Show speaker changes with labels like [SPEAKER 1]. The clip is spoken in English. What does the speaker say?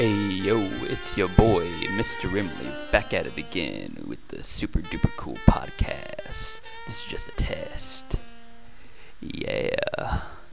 [SPEAKER 1] Hey yo, it's your boy, Mr. Rimley, back at it again with the super duper cool podcast. This is just a test.